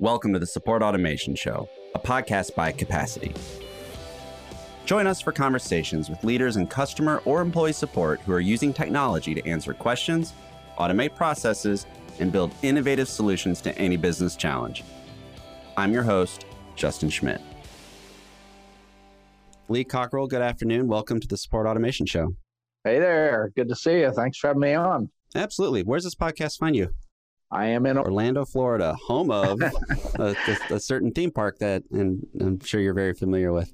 Welcome to the Support Automation Show, a podcast by Capacity. Join us for conversations with leaders in customer or employee support who are using technology to answer questions, automate processes, and build innovative solutions to any business challenge. I'm your host, Justin Schmidt. Lee Cockerell, good afternoon. Welcome to the Support Automation Show. Hey there. Good to see you. Thanks for having me on. Absolutely. Where's this podcast find you? I am in Orlando, Florida, home of a, a, a, certain theme park that, and I'm sure you're very familiar with.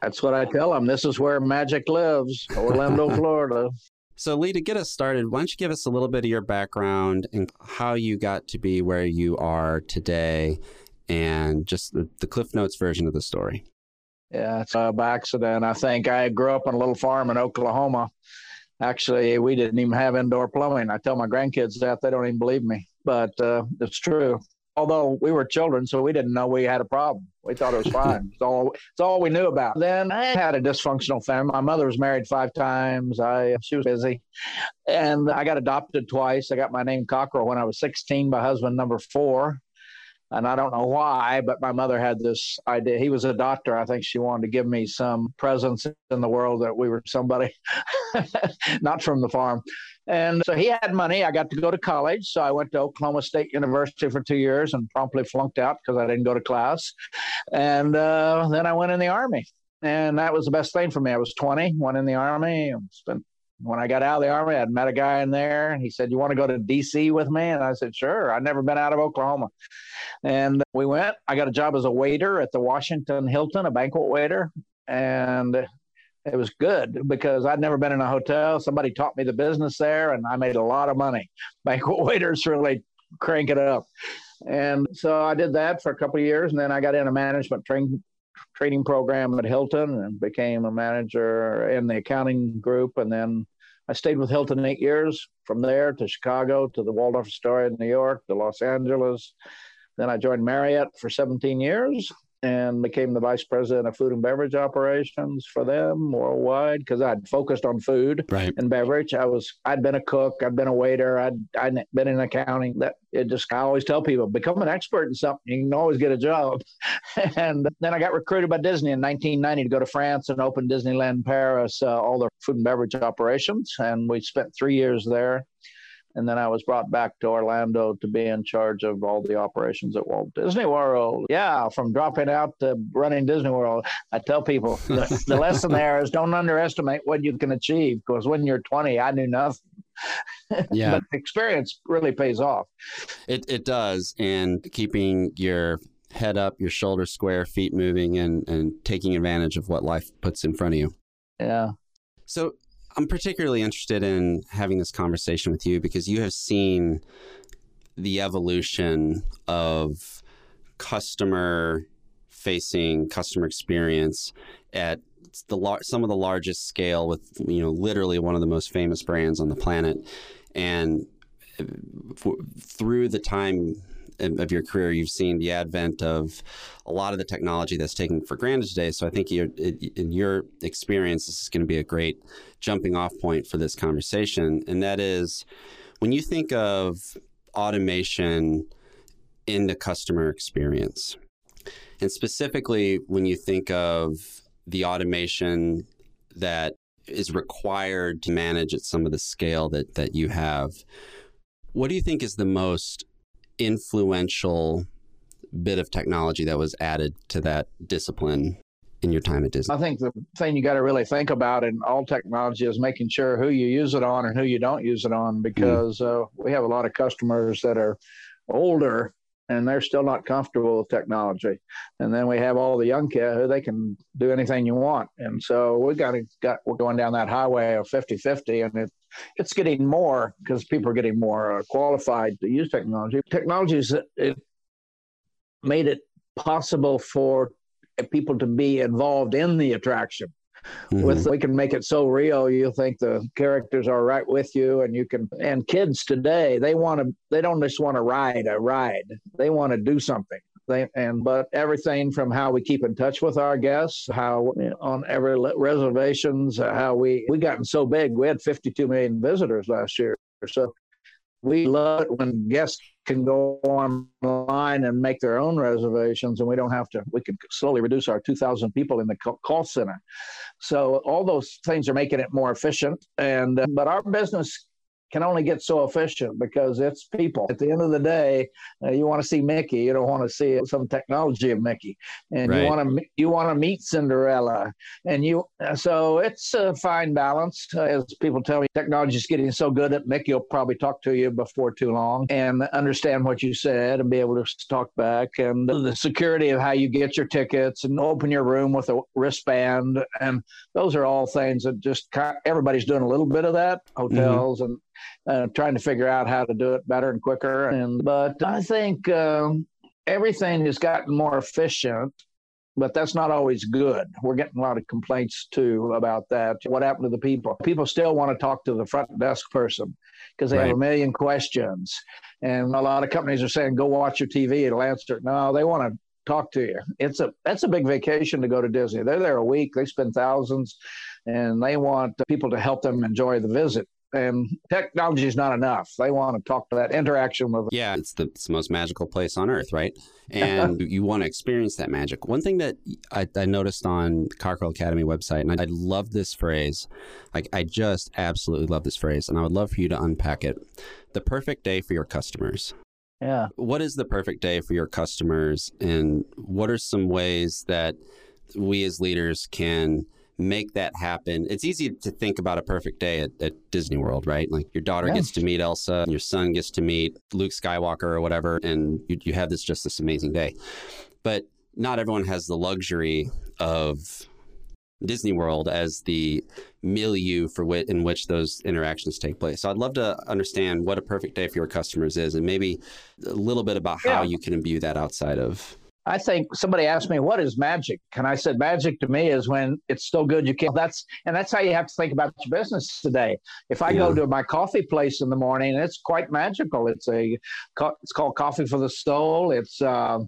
That's what I tell them. This is where magic lives, Orlando, Florida. So, Lee, to get us started, why don't you give us a little bit of your background and how you got to be where you are today, and just the, the Cliff Notes version of the story? Yeah, it's uh, by accident. I think I grew up on a little farm in Oklahoma. Actually, we didn't even have indoor plumbing. I tell my grandkids that they don't even believe me, but uh, it's true. Although we were children, so we didn't know we had a problem. We thought it was fine. it's all it's all we knew about. Then I had a dysfunctional family. My mother was married five times. I she was busy, and I got adopted twice. I got my name Cockerell when I was 16 by husband number four and I don't know why, but my mother had this idea. He was a doctor. I think she wanted to give me some presence in the world that we were somebody, not from the farm. And so he had money. I got to go to college. So I went to Oklahoma State University for two years and promptly flunked out because I didn't go to class. And uh, then I went in the Army. And that was the best thing for me. I was 20, went in the Army, and spent when I got out of the army, I'd met a guy in there, and he said, "You want to go to D.C. with me?" And I said, "Sure." I'd never been out of Oklahoma, and we went. I got a job as a waiter at the Washington Hilton, a banquet waiter, and it was good because I'd never been in a hotel. Somebody taught me the business there, and I made a lot of money. Banquet waiters really crank it up, and so I did that for a couple of years, and then I got in a management training training program at Hilton and became a manager in the accounting group, and then I stayed with Hilton eight years. From there to Chicago, to the Waldorf Astoria in New York, to Los Angeles. Then I joined Marriott for 17 years and became the vice president of food and beverage operations for them worldwide because I'd focused on food right. and beverage. I was I'd been a cook, I'd been a waiter, I'd I'd been in accounting. That it just I always tell people become an expert in something, you can always get a job. and then I got recruited by Disney in 1990 to go to France and open Disneyland Paris, uh, all the food and beverage operations, and we spent three years there and then I was brought back to Orlando to be in charge of all the operations at Walt Disney World. Yeah, from dropping out to running Disney World, I tell people the, the lesson there is don't underestimate what you can achieve because when you're 20, I knew nothing. Yeah, but experience really pays off. It it does, and keeping your head up, your shoulders square, feet moving, and and taking advantage of what life puts in front of you. Yeah. So I'm particularly interested in having this conversation with you because you have seen the evolution of customer facing customer experience at the lar- some of the largest scale with you know literally one of the most famous brands on the planet. And uh, f- through the time of your career, you've seen the advent of a lot of the technology that's taken for granted today. So I think in your experience, this is going to be a great jumping off point for this conversation. And that is when you think of automation in the customer experience, and specifically when you think of the automation that is required to manage at some of the scale that, that you have, what do you think is the most influential bit of technology that was added to that discipline in your time at Disney? I think the thing you got to really think about in all technology is making sure who you use it on and who you don't use it on, because mm. uh, we have a lot of customers that are older and they're still not comfortable with technology. And then we have all the young kids who they can do anything you want. And so we've got to got we're going down that highway of 50-50 and it it's getting more because people are getting more uh, qualified to use technology. Technology is it made it possible for people to be involved in the attraction. Mm-hmm. With we can make it so real, you think the characters are right with you, and you can. And kids today, they want to. They don't just want to ride a ride. They want to do something. And but everything from how we keep in touch with our guests, how know, on every reservations, how we we gotten so big. We had 52 million visitors last year. So we love it when guests can go online and make their own reservations and we don't have to we can slowly reduce our 2000 people in the call center so all those things are making it more efficient and uh, but our business can only get so efficient because it's people. At the end of the day, uh, you want to see Mickey. You don't want to see some technology of Mickey, and right. you want to you want to meet Cinderella, and you. Uh, so it's a fine balance. Uh, as people tell me, technology is getting so good that Mickey will probably talk to you before too long and understand what you said and be able to talk back. And the security of how you get your tickets and open your room with a wristband, and those are all things that just everybody's doing a little bit of that. Mm-hmm. Hotels mm-hmm. and uh, trying to figure out how to do it better and quicker. And but I think um, everything has gotten more efficient. But that's not always good. We're getting a lot of complaints too about that. What happened to the people? People still want to talk to the front desk person because they right. have a million questions. And a lot of companies are saying, go watch your TV, it'll answer. it. No, they want to talk to you. It's a that's a big vacation to go to Disney. They're there a week, they spend thousands, and they want people to help them enjoy the visit and technology is not enough. They want to talk to that interaction with. Yeah, it's the, it's the most magical place on earth, right? And you want to experience that magic. One thing that I, I noticed on Cockerell Academy website, and I, I love this phrase, like I just absolutely love this phrase, and I would love for you to unpack it. The perfect day for your customers. Yeah. What is the perfect day for your customers, and what are some ways that we as leaders can make that happen. It's easy to think about a perfect day at, at Disney World, right? Like your daughter yes. gets to meet Elsa, your son gets to meet Luke Skywalker or whatever, and you, you have this just this amazing day. But not everyone has the luxury of Disney World as the milieu for wit in which those interactions take place. So I'd love to understand what a perfect day for your customers is, and maybe a little bit about how yeah. you can imbue that outside of I think somebody asked me, what is magic? And I said, magic to me is when it's still good. You can't, that's, and that's how you have to think about your business today. If I yeah. go to my coffee place in the morning, it's quite magical. It's a, it's called Coffee for the Soul. It's, uh,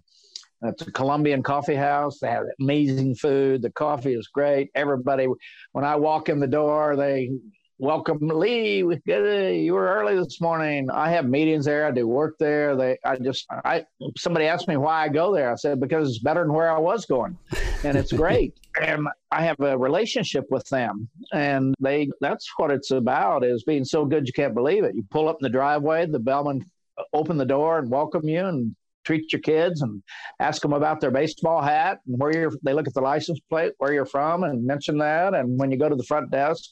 it's a Colombian coffee house. They have amazing food. The coffee is great. Everybody, when I walk in the door, they welcome lee. You were early this morning. I have meetings there. I do work there. They i just i somebody asked me why i go there. I said because it's better than where i was going. And it's great. And i have a relationship with them. And they that's what it's about is being so good you can't believe it. You pull up in the driveway the bellman open the door and welcome you and treat your kids and ask them about their baseball hat and where you're they look at the license plate where you're from and mention that. And when you go to the front desk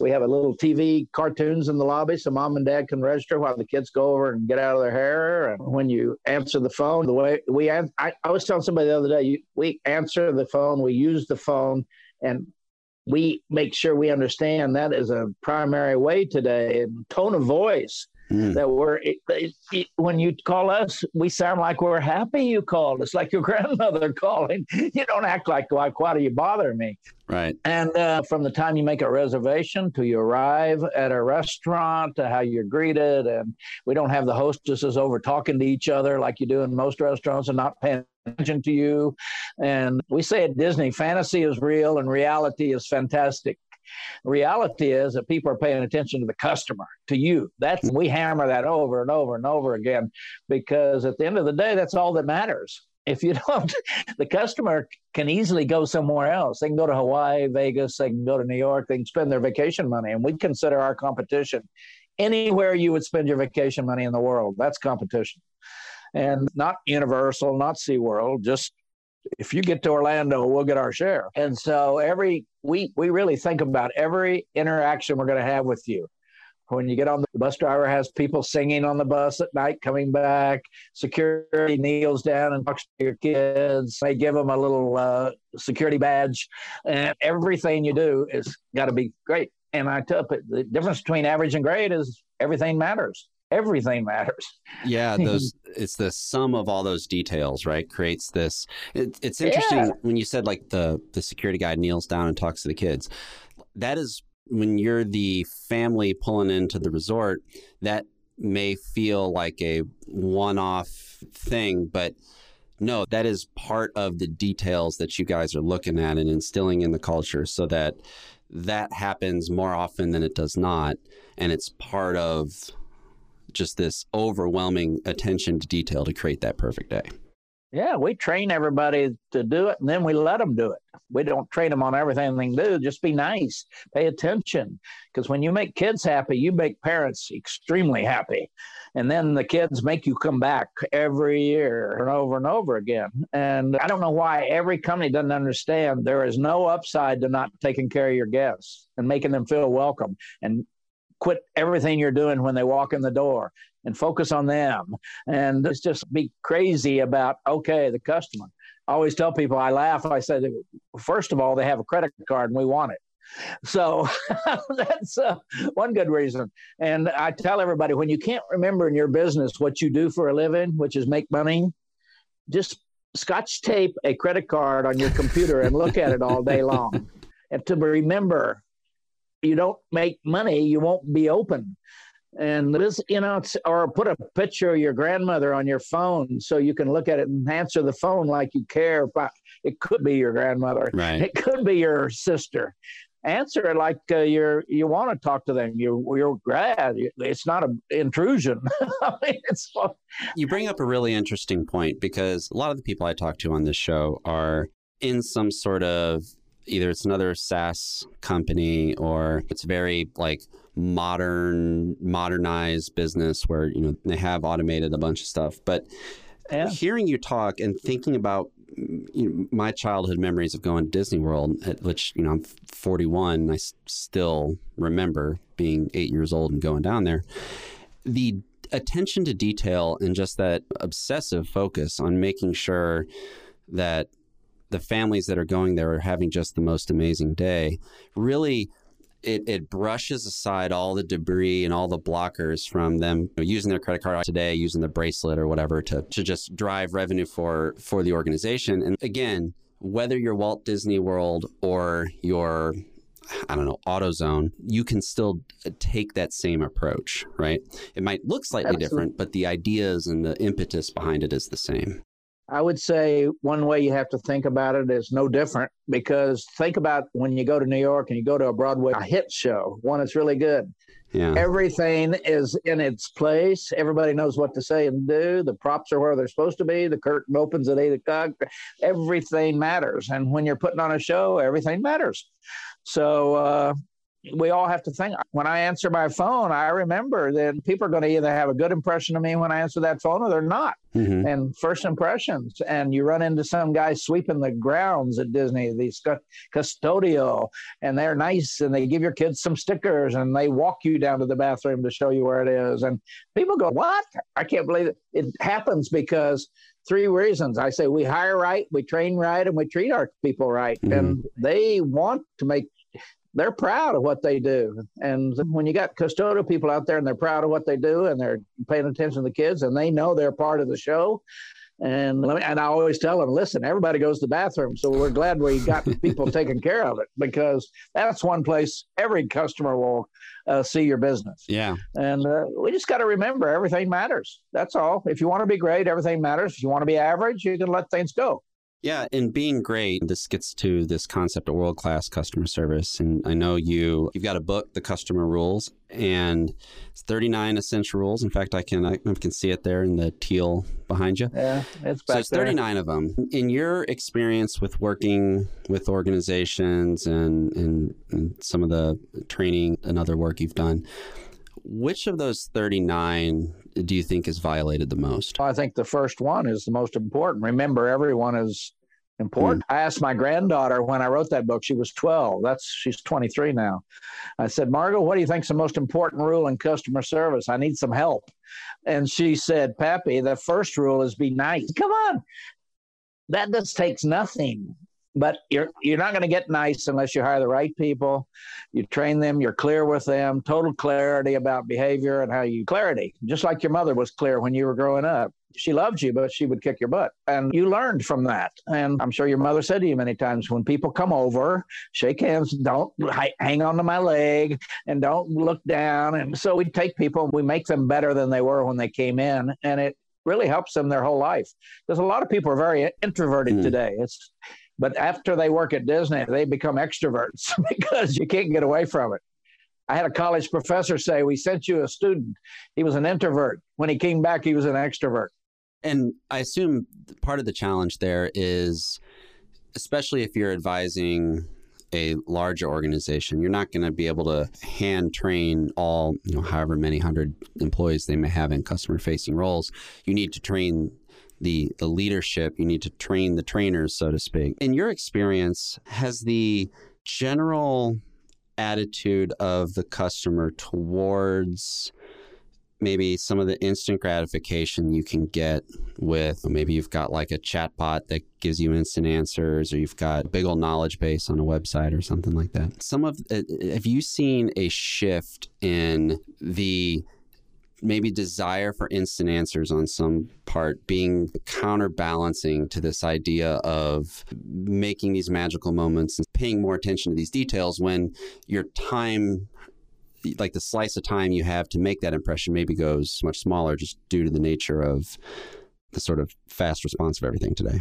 we have a little TV cartoons in the lobby so mom and dad can register while the kids go over and get out of their hair. And when you answer the phone, the way we, I, I was telling somebody the other day, you, we answer the phone, we use the phone, and we make sure we understand that is a primary way today and tone of voice mm. that we're it, it, when you call us, we sound like we're happy you called. It's like your grandmother calling. You don't act like like why do you bother me? Right. And uh, from the time you make a reservation to you arrive at a restaurant to how you're greeted, and we don't have the hostesses over talking to each other like you do in most restaurants and not paying attention to you. And we say at Disney, fantasy is real and reality is fantastic. Reality is that people are paying attention to the customer, to you. That's we hammer that over and over and over again because at the end of the day, that's all that matters. If you don't, the customer can easily go somewhere else. They can go to Hawaii, Vegas, they can go to New York, they can spend their vacation money. And we consider our competition anywhere you would spend your vacation money in the world. That's competition. And not Universal, not SeaWorld, just if you get to Orlando, we'll get our share. And so every we we really think about every interaction we're going to have with you. When you get on the bus driver has people singing on the bus at night coming back. Security kneels down and talks to your kids. They give them a little uh, security badge, and everything you do is got to be great. And I tell the difference between average and great is everything matters everything matters. Yeah, those it's the sum of all those details, right? Creates this. It, it's interesting yeah. when you said like the the security guy kneels down and talks to the kids. That is when you're the family pulling into the resort. That may feel like a one-off thing, but no, that is part of the details that you guys are looking at and instilling in the culture, so that that happens more often than it does not, and it's part of just this overwhelming attention to detail to create that perfect day. Yeah, we train everybody to do it and then we let them do it. We don't train them on everything they do. Just be nice, pay attention. Because when you make kids happy, you make parents extremely happy. And then the kids make you come back every year and over and over again. And I don't know why every company doesn't understand there is no upside to not taking care of your guests and making them feel welcome and quit everything you're doing when they walk in the door and focus on them. And it's just be crazy about, okay, the customer. I always tell people, I laugh. I say, first of all, they have a credit card and we want it. So that's uh, one good reason. And I tell everybody when you can't remember in your business what you do for a living, which is make money, just scotch tape a credit card on your computer and look at it all day long. And to remember, you don't make money, you won't be open. And this you know or put a picture of your grandmother on your phone so you can look at it and answer the phone like you care about it could be your grandmother. Right. it could be your sister. Answer it like uh, you're you want to talk to them you're you're glad it's not an intrusion. I mean, it's you bring up a really interesting point because a lot of the people i talk to on this show are in some sort of either it's another SaaS company or it's very like modern, modernized business where you know they have automated a bunch of stuff. But yeah. hearing you talk and thinking about you know, my childhood memories of going to Disney World, at which you know I'm 41, and I still remember being eight years old and going down there. The attention to detail and just that obsessive focus on making sure that the families that are going there are having just the most amazing day really it, it brushes aside all the debris and all the blockers from them you know, using their credit card today, using the bracelet or whatever to, to just drive revenue for, for the organization. And again, whether you're Walt Disney World or your I don't know, AutoZone, you can still take that same approach, right? It might look slightly Absolutely. different, but the ideas and the impetus behind it is the same. I would say one way you have to think about it is no different because think about when you go to New York and you go to a Broadway a hit show, one that's really good. Yeah. Everything is in its place. Everybody knows what to say and do. The props are where they're supposed to be. The curtain opens at eight o'clock. Everything matters. And when you're putting on a show, everything matters. So uh, we all have to think when I answer my phone, I remember that people are going to either have a good impression of me when I answer that phone or they're not. Mm-hmm. And first impressions, and you run into some guy sweeping the grounds at Disney, these custodial, and they're nice and they give your kids some stickers and they walk you down to the bathroom to show you where it is. And people go, What? I can't believe it. It happens because three reasons. I say we hire right, we train right, and we treat our people right. Mm-hmm. And they want to make they're proud of what they do. And when you got custodial people out there and they're proud of what they do and they're paying attention to the kids and they know they're part of the show. And me, and I always tell them, listen, everybody goes to the bathroom, so we're glad we got people taking care of it because that's one place every customer will uh, see your business. Yeah, and uh, we just got to remember everything matters. That's all. If you want to be great, everything matters. If you want to be average, you can let things go. Yeah, and being great, this gets to this concept of world class customer service. And I know you you've got a book, The Customer Rules, and it's 39 essential rules. In fact, I can I can see it there in the teal behind you. Yeah, it's back So it's 39 there. of them. In your experience with working with organizations and, and, and some of the training and other work you've done, which of those 39 do you think is violated the most? I think the first one is the most important. Remember, everyone is important. Mm. I asked my granddaughter when I wrote that book, she was 12. That's she's 23 now. I said, "Margot, what do you think's the most important rule in customer service? I need some help." And she said, "Pappy, the first rule is be nice." Come on. That just takes nothing but you're you're not going to get nice unless you hire the right people. You train them you're clear with them total clarity about behavior and how you clarity just like your mother was clear when you were growing up. She loved you but she would kick your butt. And you learned from that. And i'm sure your mother said to you many times when people come over shake hands don't hang on to my leg and don't look down. And so we take people and we make them better than they were when they came in and it really helps them their whole life. Because a lot of people are very introverted mm. today. It's but after they work at Disney, they become extroverts because you can't get away from it. I had a college professor say, We sent you a student. He was an introvert. When he came back, he was an extrovert. And I assume part of the challenge there is, especially if you're advising a larger organization, you're not going to be able to hand train all, you know, however many hundred employees they may have in customer facing roles. You need to train the the leadership, you need to train the trainers, so to speak. In your experience, has the general attitude of the customer towards maybe some of the instant gratification you can get with maybe you've got like a chatbot that gives you instant answers or you've got a big old knowledge base on a website or something like that some of uh, have you seen a shift in the maybe desire for instant answers on some part being counterbalancing to this idea of making these magical moments and paying more attention to these details when your time like the slice of time you have to make that impression maybe goes much smaller just due to the nature of the sort of fast response of everything today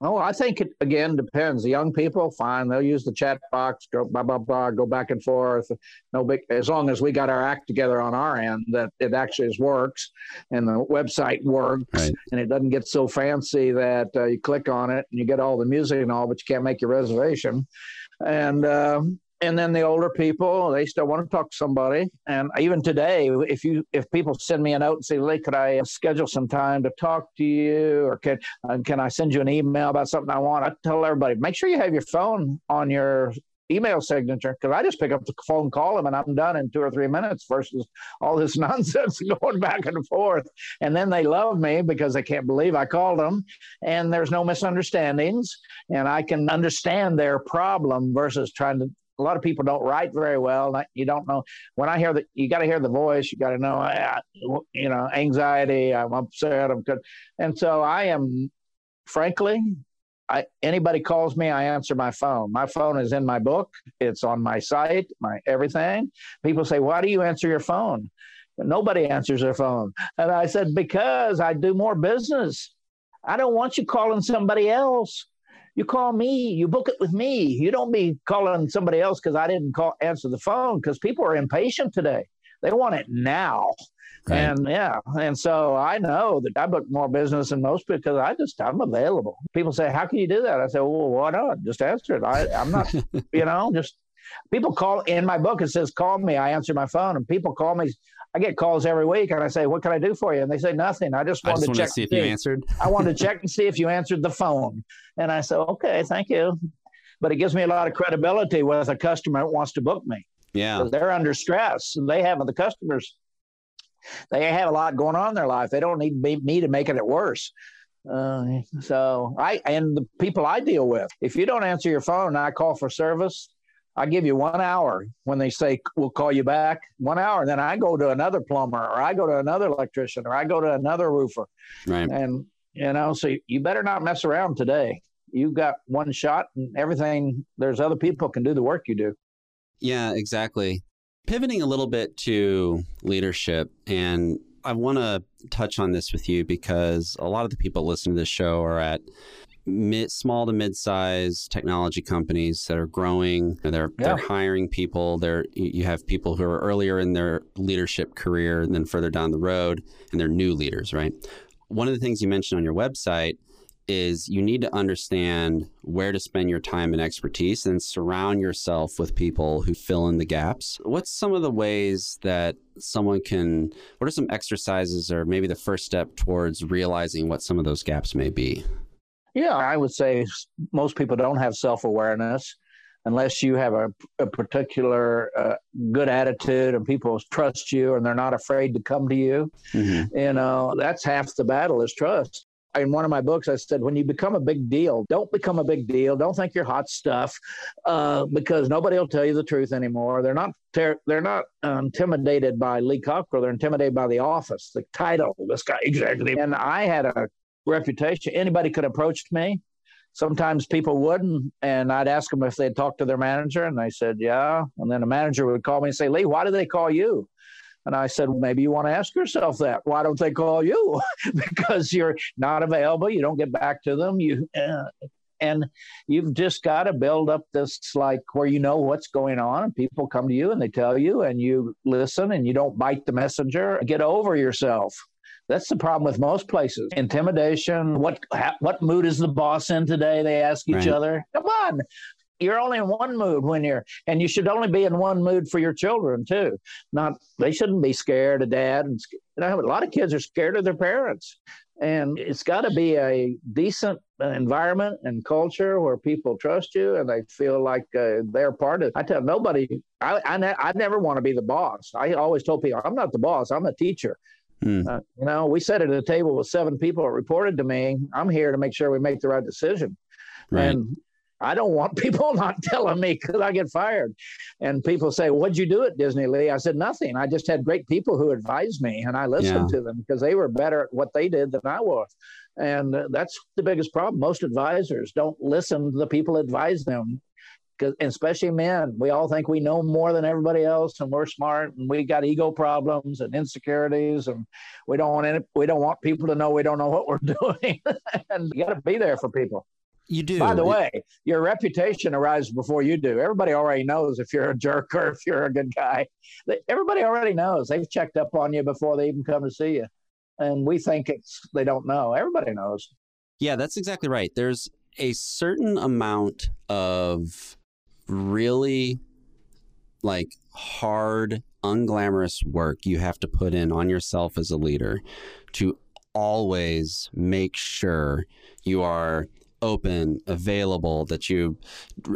Oh, I think it again depends. The young people, fine, they'll use the chat box, go blah blah blah, go back and forth. No big, as long as we got our act together on our end that it actually works, and the website works, right. and it doesn't get so fancy that uh, you click on it and you get all the music and all, but you can't make your reservation. And uh, and then the older people they still want to talk to somebody. And even today if you if people send me a note and say lee could i schedule some time to talk to you? Or can uh, can i send you an email about something i want? I tell everybody make sure you have your phone on your email signature because I just pick up the phone, call them, and I'm done in two or three minutes versus all this nonsense going back and forth. And then they love me because they can't believe I called them, and there's no misunderstandings, and I can understand their problem versus trying to a lot of people don't write very well. You don't know when I hear that you got to hear the voice. You got to know, you know, anxiety. I'm upset. I'm good, and so I am, frankly, I anybody calls me, I answer my phone. My phone is in my book. It's on my site. My everything. People say, "Why do you answer your phone?" Nobody answers their phone, and I said, "Because I do more business. I don't want you calling somebody else." You call me, you book it with me. You don't be calling somebody else because I didn't call answer the phone because people are impatient today. They want it now. Right. And yeah, and so I know that I book more business than most because I just I'm available. People say, "How can you do that?" I say, "Well, why not? Just answer it." I, I'm not, you know, just people call in my book. It says, "Call me." I answer my phone, and people call me I get calls every week, and I say, "What can I do for you?" And they say nothing. I just wanted I just to check to see if you answered. I wanted to check and see if you answered the phone. And I said, "Okay, thank you." But it gives me a lot of credibility with a customer that wants to book me. Yeah, they're under stress. and They have the customers. They have a lot going on in their life. They don't need me to make it worse. Uh, so I and the people I deal with, if you don't answer your phone, I call for service I give you one hour when they say we'll call you back. One hour, then I go to another plumber, or I go to another electrician, or I go to another roofer. Right. And you know, so you better not mess around today. You've got one shot, and everything. There's other people can do the work you do. Yeah, exactly. Pivoting a little bit to leadership, and I want to touch on this with you because a lot of the people listening to this show are at mid, small to mid-sized technology companies that are growing. They're yeah. they're hiring people. They're you have people who are earlier in their leadership career and then further down the road, and they're new leaders, right? One of the things you mentioned on your website is you need to understand where to spend your time and expertise and surround yourself with people who fill in the gaps. What's some of the ways that someone can, what are some exercises or maybe the first step towards realizing what some of those gaps may be? Yeah, I would say most people don't have self awareness unless you have a, a particular uh, good attitude and people trust you and they're not afraid to come to you. Mm-hmm. You know, that's half the battle is trust. In one of my books, I said, when you become a big deal, don't become a big deal. Don't think you're hot stuff, uh, because nobody will tell you the truth anymore. They're not ter- they're not um, intimidated by Lee Cockerell. They're intimidated by the office, the title, this guy executive. And I had a reputation. Anybody could approach me. Sometimes people wouldn't, and I'd ask them if they'd talked to their manager, and they said, "Yeah." And then the manager would call me and say, "Lee, why do they call you?" And I said, well, maybe you want to ask yourself that. Why don't they call you? because you're not available. You don't get back to them. You, uh, And you've just got to build up this like where you know what's going on and people come to you and they tell you and you listen and you don't bite the messenger. Get over yourself. That's the problem with most places. Intimidation. What what mood is the boss in today? They ask each right. other. Come on, you're only in one mood when you're and you should only be in one mood for your children too not they shouldn't be scared of dad and you know, a lot of kids are scared of their parents and it's got to be a decent environment and culture where people trust you and they feel like uh, they're part of it. I tell nobody, I, I, ne- I never want to be the boss. I always told people, I'm not the boss, I'm a teacher. Hmm. Uh, you know, we sat at a table with seven people that reported to me. I'm here to make sure we make the right decision. Right. And I don't want people not telling me because I get fired. And people say, What'd you do at Disney Lee? I said, Nothing. I just had great people who advised me and I listened yeah. to them because they were better at what they did than I was. And uh, that's the biggest problem. Most advisors don't listen to the people advise them. Because especially men, we all think we know more than everybody else, and we're smart, and we got ego problems and insecurities, and we don't want any, we don't want people to know we don't know what we're doing. and you got to be there for people. You do. By the way, your reputation arrives before you do. Everybody already knows if you're a jerk or if you're a good guy. Everybody already knows. They've checked up on you before they even come to see you. And we think it's they don't know. Everybody knows. Yeah, that's exactly right. There's a certain amount of really like hard, unglamorous work you have to put in on yourself as a leader to always make sure you are open, available, that you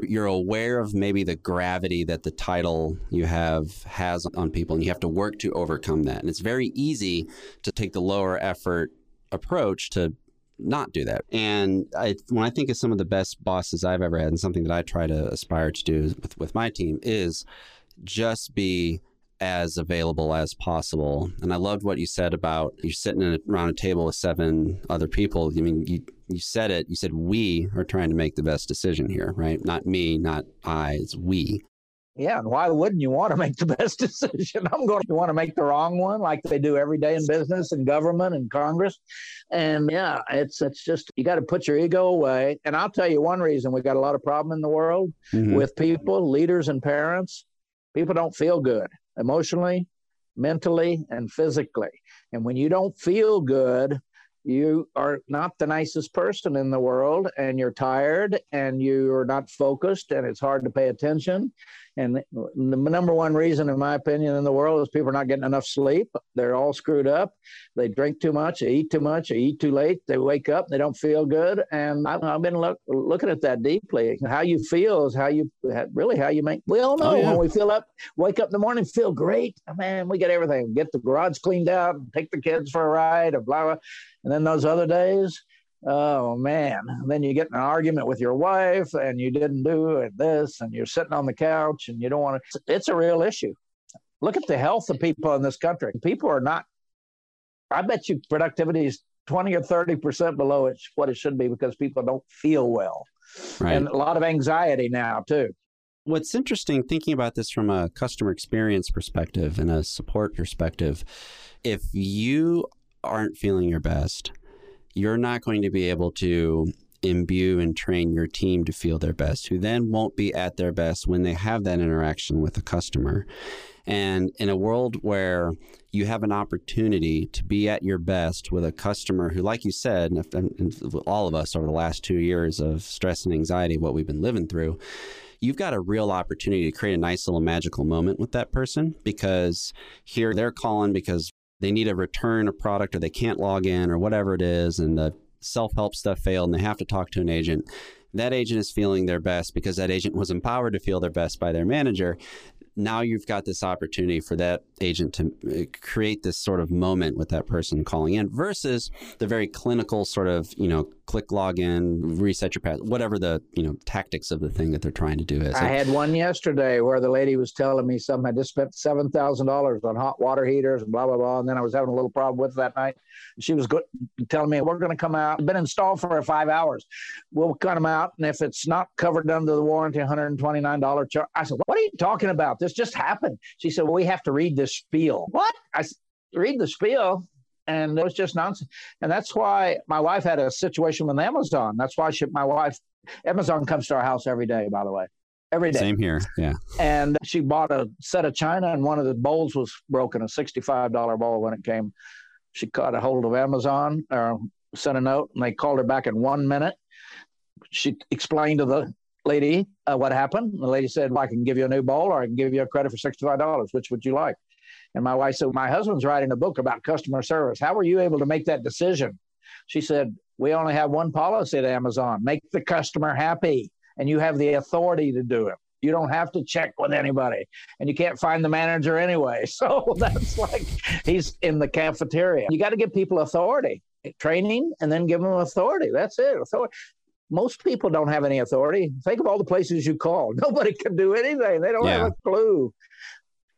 you're aware of maybe the gravity that the title you have has on people, and you have to work to overcome that. And it's very easy to take the lower effort approach to not do that. And I, when I think of some of the best bosses I've ever had, and something that I try to aspire to do with, with my team is just be as available as possible. And I loved what you said about you're sitting around a table with seven other people. I mean, you you said it. You said we are trying to make the best decision here, right? Not me, not I. It's we. Yeah, and why wouldn't you want to make the best decision? I'm going to want to make the wrong one, like they do every day in business and government and Congress. And yeah, it's it's just you got to put your ego away. And I'll tell you one reason we got a lot of problem in the world mm-hmm. with people, leaders, and parents. People don't feel good emotionally, mentally, and physically. And when you don't feel good, you are not the nicest person in the world and you're tired and you're not focused and it's hard to pay attention and the number one reason, in my opinion, in the world is people are not getting enough sleep. They're all screwed up. They drink too much, they eat too much, they eat too late. They wake up, they don't feel good. And I've, I've been look, looking at that deeply. How you feel is how you really how you make. We all know oh, yeah. when we feel up, wake up in the morning, feel great. Oh, man, we get everything. Get the garage cleaned out, take the kids for a ride, or blah blah. And then those other days, oh man. Then you get in an argument with your wife and you didn't do this and you're sitting on the couch and you don't want to it's a real issue. Look at the health of people in this country. People are not i bet you productivity is 20 or 30 percent below it, what it should be because people don't feel well. Right. and a lot of anxiety now too. What's interesting thinking about this from a customer experience perspective and a support perspective if you aren't feeling your best you're not going to be able to imbue and train your team to feel their best, who then won't be at their best when they have that interaction with a customer. And in a world where you have an opportunity to be at your best with a customer who, like you said, and, and all of us over the last two years of stress and anxiety, what we've been living through, you've got a real opportunity to create a nice little magical moment with that person because here they're calling because they need to return a product or they can't log in or whatever it is, and the self help stuff failed and they have to talk to an agent. That agent is feeling their best because that agent was empowered to feel their best by their manager now you've got this opportunity for that agent to uh, create this sort of moment with that person calling in versus the very clinical sort of, you know, click login, reset your password, whatever the, you know, tactics of the thing that they're trying to do is. I had one yesterday where the lady was telling me something. I just spent $7,000 on hot water heaters and blah, blah, blah. And then I was having a little problem with that night. She was go- telling me, we're going to come out, been installed for five hours. We'll cut them out. And if it's not covered under the warranty, $129 charge. I said, what are you talking about? This just happened. She said, well, we have to read this spiel. What? I read the spiel. And it was just nonsense. And that's why my wife had a situation with Amazon. That's why she, my wife Amazon comes to our house every day, by the way. Every day. Same here. Yeah. And she bought a set of china, and one of the bowls was broken, a $65 bowl when it came. She caught a hold of Amazon or sent a note, and they called her back in one minute. She explained to the lady uh, what happened. The lady said, well, I can give you a new bowl or I can give you a credit for $65. Which would you like? And my wife said, My husband's writing a book about customer service. How were you able to make that decision? She said, We only have one policy at Amazon make the customer happy, and you have the authority to do it. You don't have to check with anybody, and you can't find the manager anyway. So that's like he's in the cafeteria. You got to give people authority, training, and then give them authority. That's it. Authority most people don't have any authority. Think of all the places you call. Nobody can do anything. They don't yeah. have a clue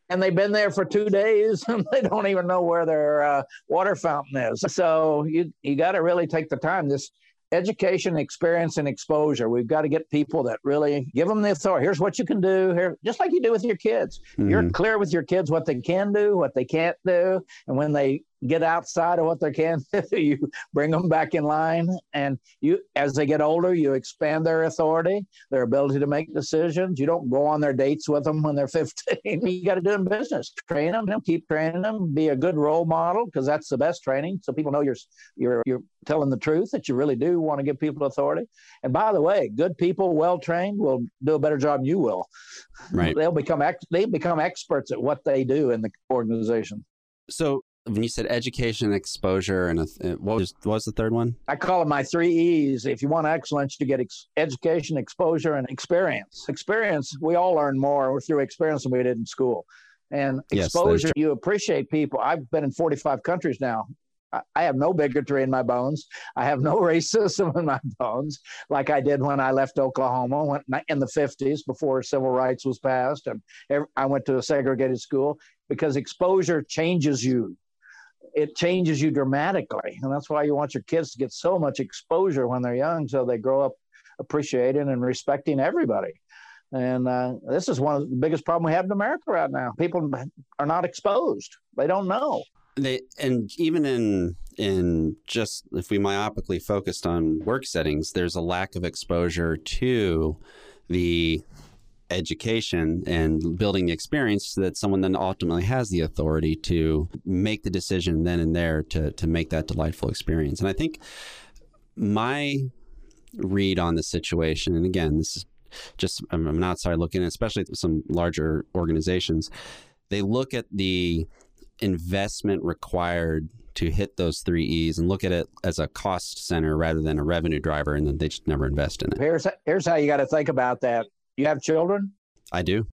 and they've been there for two days and they don't even know where their uh, water fountain is. So you you got to really take the time. This education, experience, and exposure. We've got to get people that really give them the authority. Here's what you can do here, just like you do with your kids. Mm-hmm. You're clear with your kids what they can do, what they can't do, and when they get outside of what they can you bring them back in line. And you as they get older you expand their authority their ability to make decisions. You don't go on their dates with them when they're 15 you got to do in business. Train them keep training them. Be a good role model because that's the best training. So people know you're you're you're telling the truth that you really do want to give people authority. And by the way good people well trained will do a better job than you will. Right. They'll become they become experts at what they do in the organization. So when you said education, exposure, and a, uh, what was what was the third one? I call it my three E's. If you want excellence, you get ex- education, exposure, and experience. Experience, we all learn more through experience than we did in school. And exposure, yes, you appreciate people. I've been in 45 countries now. I have no bigotry in my bones. I have no racism in my bones, like I did when I left Oklahoma in the 50s before civil rights was passed. And I went to a segregated school because exposure changes you it changes you dramatically. And that's why you want your kids to get so much exposure when they're young so they grow up appreciating and respecting everybody. And uh, this is one of the biggest problems we have in America right now. People are not exposed. They don't know. They and even in in just if we myopically focused on work settings, there's a lack of exposure to the education and building the experience so that someone then ultimately has the authority to make the decision then and there to, to make that delightful experience. And I think my read on the situation, and again, this is just, I'm an outsider looking, especially some larger organizations, they look at the investment required to hit those three E's and look at it as a cost center rather than a revenue driver, and then they just never invest in it. Here's here's how you got to think about that. You have children? I do.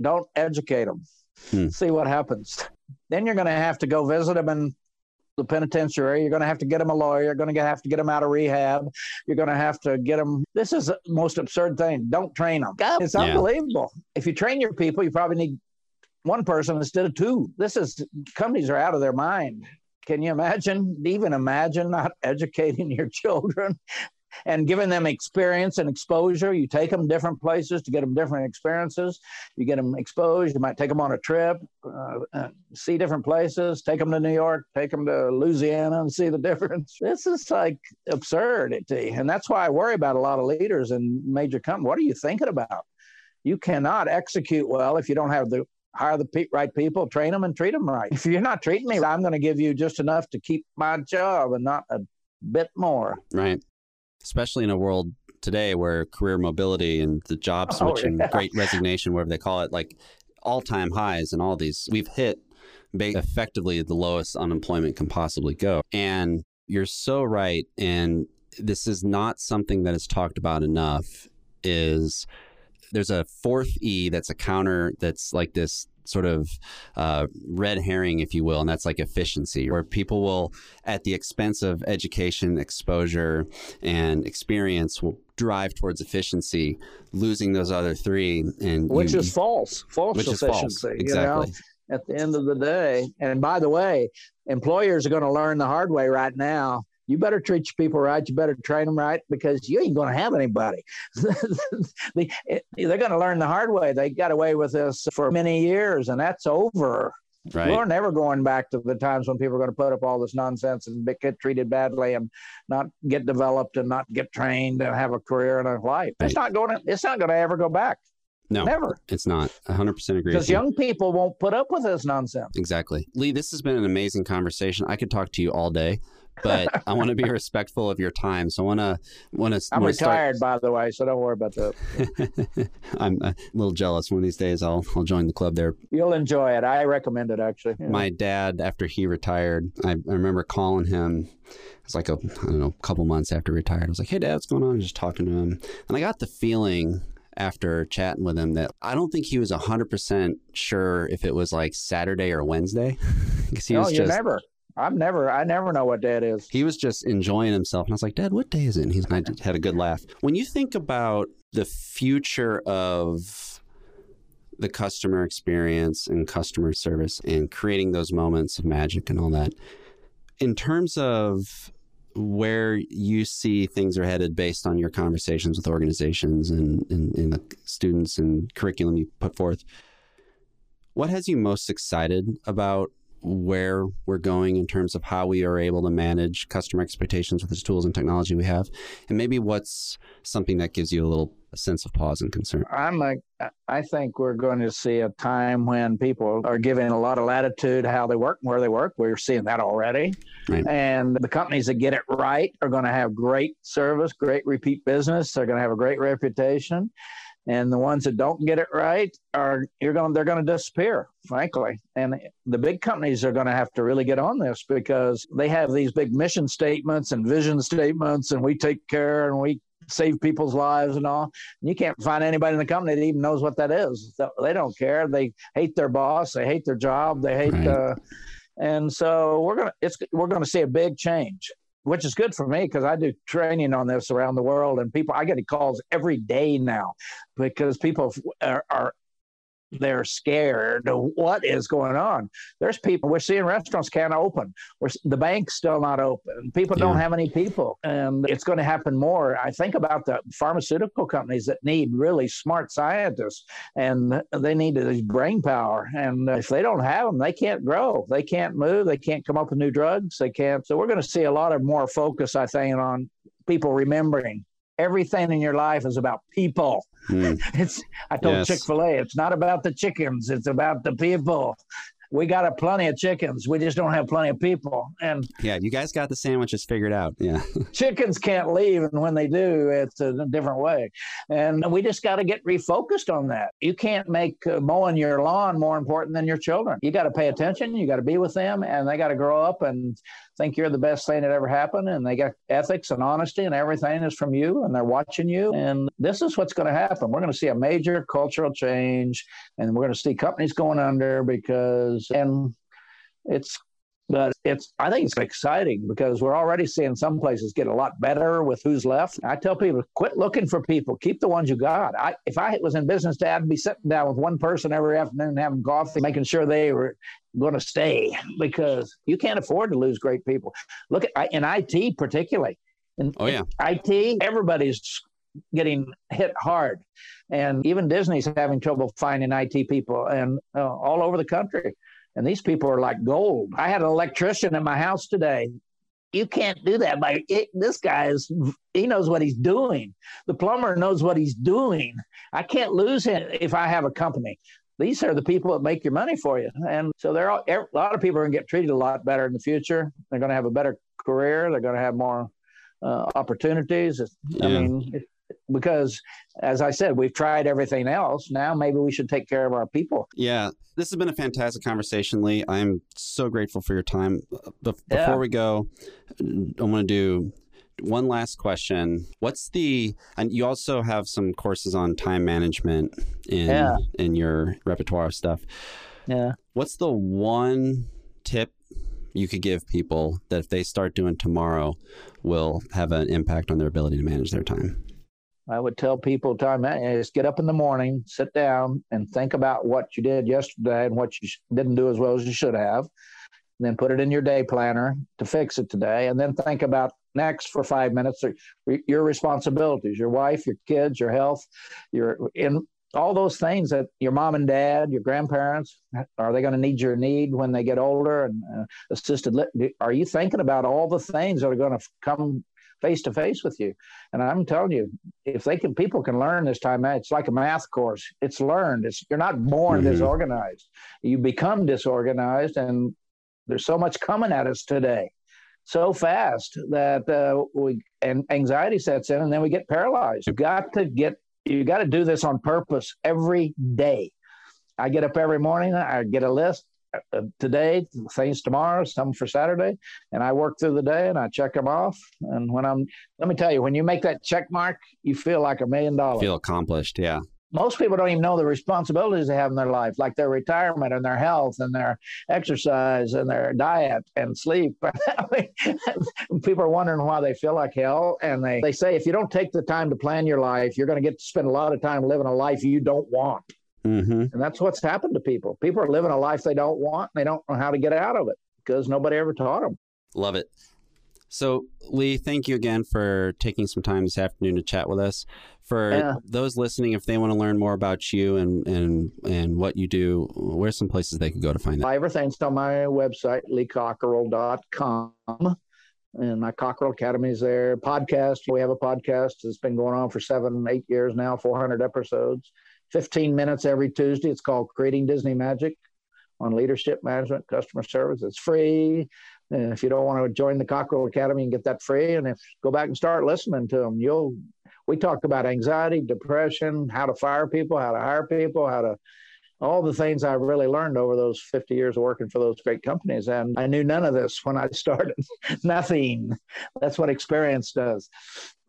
Don't educate them. Hmm. See what happens. Then you're going to have to go visit them in the penitentiary. You're going to have to get them a lawyer. You're going to have to get them out of rehab. You're going to have to get them. This is the most absurd thing. Don't train them. God, it's unbelievable. Yeah. If you train your people, you probably need one person instead of two. This is companies are out of their mind. Can you imagine, even imagine not educating your children? And giving them experience and exposure. You take them different places to get them different experiences. You get them exposed. You might take them on a trip, uh, uh, see different places. Take them to New York. Take them to Louisiana and see the difference. This is like absurdity, and that's why I worry about a lot of leaders in major companies. What are you thinking about? You cannot execute well if you don't have the hire the right people, train them, and treat them right. If you're not treating me, I'm going to give you just enough to keep my job and not a bit more. Right especially in a world today where career mobility and the job switching, oh, yeah. great resignation, whatever they call it, like all time highs and all these, we've hit effectively the lowest unemployment can possibly go. And you're so right. And this is not something that is talked about enough is there's a fourth E that's a counter that's like this sort of uh, red herring, if you will, and that's like efficiency, where people will, at the expense of education, exposure, and experience, will drive towards efficiency, losing those other three, and which you, is false, false which efficiency. Is false. Exactly. You know? At the end of the day, and by the way, employers are going to learn the hard way right now you better treat your people right. You better train them right because you ain't going to have anybody. they, are going to learn the hard way. They got away with this for many years, and that's over. Right. We're never going back to the times when people are going to put up all this nonsense and get treated badly and not get developed and not get trained and have a career and a life. Right. It's not going to. It's not going to ever go back. No, never. It's not. 100% agree. Because young people won't put up with this nonsense. Exactly. Lee, this has been an amazing conversation. I could talk to you all day but I want to be respectful of your time. So I want to want to. I'm retired, start... by the way, so don't worry about that. I'm a little jealous. One of these days, I'll I'll join the club there. You'll enjoy it. I recommend it actually. Yeah. My dad, after he retired, I, I remember calling him. It's like a I don't know, a couple months after he retired. I was like, "Hey, Dad, what's going on?" just talking to him, and I got the feeling after chatting with him that I don't think he was 100% sure if it was like Saturday or Wednesday. Because he no, was just, never. I've never, I never know what dad is. He was just enjoying himself. And I was like, Dad, what day is it? And he's, I had a good laugh. When you think about the future of the customer experience and customer service and creating those moments of magic and all that, in terms of where you see things are headed based on your conversations with organizations and, and, and the students and curriculum you put forth, what has you most excited about where we're going in terms of how we are able to manage customer expectations with the tools and technology we have, and maybe what's something that gives you a little a sense of pause and concern. I'm a, I think we're going to see a time when people are giving a lot of latitude how they work and where they work. We're seeing that already, right. and the companies that get it right are going to have great service, great repeat business. They're going to have a great reputation and the ones that don't get it right are you're going they're going to disappear frankly. And the big companies are going to have to really get on this because they have these big mission statements and vision statements and we take care and we save people's lives and all. And you can't find anybody in the company that even knows what that is. They don't care. They hate their boss. They hate their job. They hate right. uh, and so we're going to it's we're going to see a big change which is good for me because I do training on this around the world, and people I get calls every day now because people are, are they're scared. Of what is going on? There's people we're seeing restaurants can't open. We're, the bank's still not open. People yeah. don't have any people, and it's going to happen more. I think about the pharmaceutical companies that need really smart scientists, and they need this brain power. And if they don't have them, they can't grow. They can't move. They can't come up with new drugs. They can't. So we're going to see a lot of more focus, I think, on people remembering everything in your life is about people. Mm. It's I told yes. Chick Fil A, it's not about the chickens, it's about the people we got a plenty of chickens. We just don't have plenty of people. And yeah, you guys got the sandwiches figured out. Yeah. chickens can't leave. And when they do, it's a different way. And we just got to get refocused on that. You can't make uh, mowing your lawn more important than your children. You got to pay attention. You got to be with them and they got to grow up and think you're the best thing that ever happened. And they got ethics and honesty and everything is from you and they're watching you. And this is what's going to happen. We're going to see a major cultural change and we're going to see companies going under because and it's but it's i think it's exciting because we're already seeing some places get a lot better with who's left. I tell people quit looking for people. Keep the ones you got. I, if i was in business dad i'd be sitting down with one person every afternoon having coffee making sure they were going to stay because you can't afford to lose great people. Look at in it particularly in, oh yeah. It everybody's getting hit hard. And even disney's having trouble finding it people and uh, all over the country and these people are like gold. I had an electrician in my house today. You can't do that. By it, this guy is he knows what he's doing. The plumber knows what he's doing. I can't lose him if I have a company. These are the people that make your money for you, and so there are a lot of people are going to get treated a lot better in the future. They're going to have a better career. They're going to have more uh, opportunities. Yeah. I mean, because as I said, we've tried everything else. Now maybe we should take care of our people. Yeah. This has been a fantastic conversation, Lee. I'm so grateful for your time. Be- yeah. Before we go, I want to do one last question. What's the and you also have some courses on time management in yeah. in your repertoire stuff. Yeah. What's the one tip you could give people that if they start doing tomorrow will have an impact on their ability to manage their time? I would tell people time is get up in the morning, sit down, and think about what you did yesterday and what you didn't do as well as you should have. And then put it in your day planner to fix it today, and then think about next for five minutes your responsibilities, your wife, your kids, your health, your in all those things that your mom and dad, your grandparents, are they going to need your need when they get older and uh, assisted? Li- are you thinking about all the things that are going to come face to face with you? And I'm telling you, if they can, people can learn this time. It's like a math course. It's learned. It's you're not born mm-hmm. disorganized. You become disorganized, and there's so much coming at us today so fast that uh, we and anxiety sets in and then we get paralyzed. You got to get you got to do this on purpose every day. I get up every morning, I get a list Uh, today, things tomorrow, some for Saturday, and I work through the day and I check them off. And when I'm, let me tell you, when you make that check mark, you feel like a million dollars. Feel accomplished, yeah most people don't even know the responsibilities they have in their life, like their retirement and their health and their exercise and their diet and sleep. people are wondering why they feel like hell. And they, they say if you don't take the time to plan your life, you're going to get to spend a lot of time living a life you don't want. Mm-hmm. And that's what's happened to people. People are living a life they don't want and they don't know how to get out of it because nobody ever taught them. Love it. So, Lee, thank you again for taking some time this afternoon to chat with us. For yeah. those listening, if they want to learn more about you and and and what you do, where's some places they could go to find that? Everything's on my website, leecockerell.com. And my Cockerell Academy is there. Podcast, we have a podcast that's been going on for seven, eight years now, 400 episodes, 15 minutes every Tuesday. It's called Creating Disney Magic on leadership management, customer service. It's free. And if you don't want to join the Cockerell Academy and get that free, and if go back and start listening to them, you'll. We talk about anxiety, depression, how to fire people, how to hire people, how to all the things I really learned over those 50 years of working for those great companies. And I knew none of this when I started. Nothing. That's what experience does.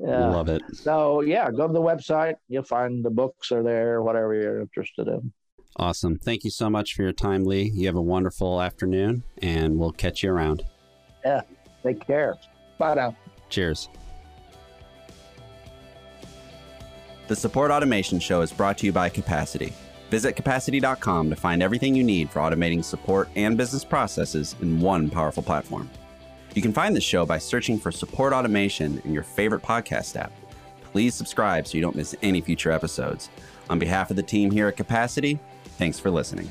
Uh, Love it. So, yeah, go to the website. You'll find the books are there, whatever you're interested in. Awesome. Thank you so much for your time, Lee. You have a wonderful afternoon, and we'll catch you around. Yeah. Take care. Bye now. Cheers. The Support Automation Show is brought to you by Capacity. Visit capacity.com to find everything you need for automating support and business processes in one powerful platform. You can find the show by searching for Support Automation in your favorite podcast app. Please subscribe so you don't miss any future episodes. On behalf of the team here at Capacity, Thanks for listening.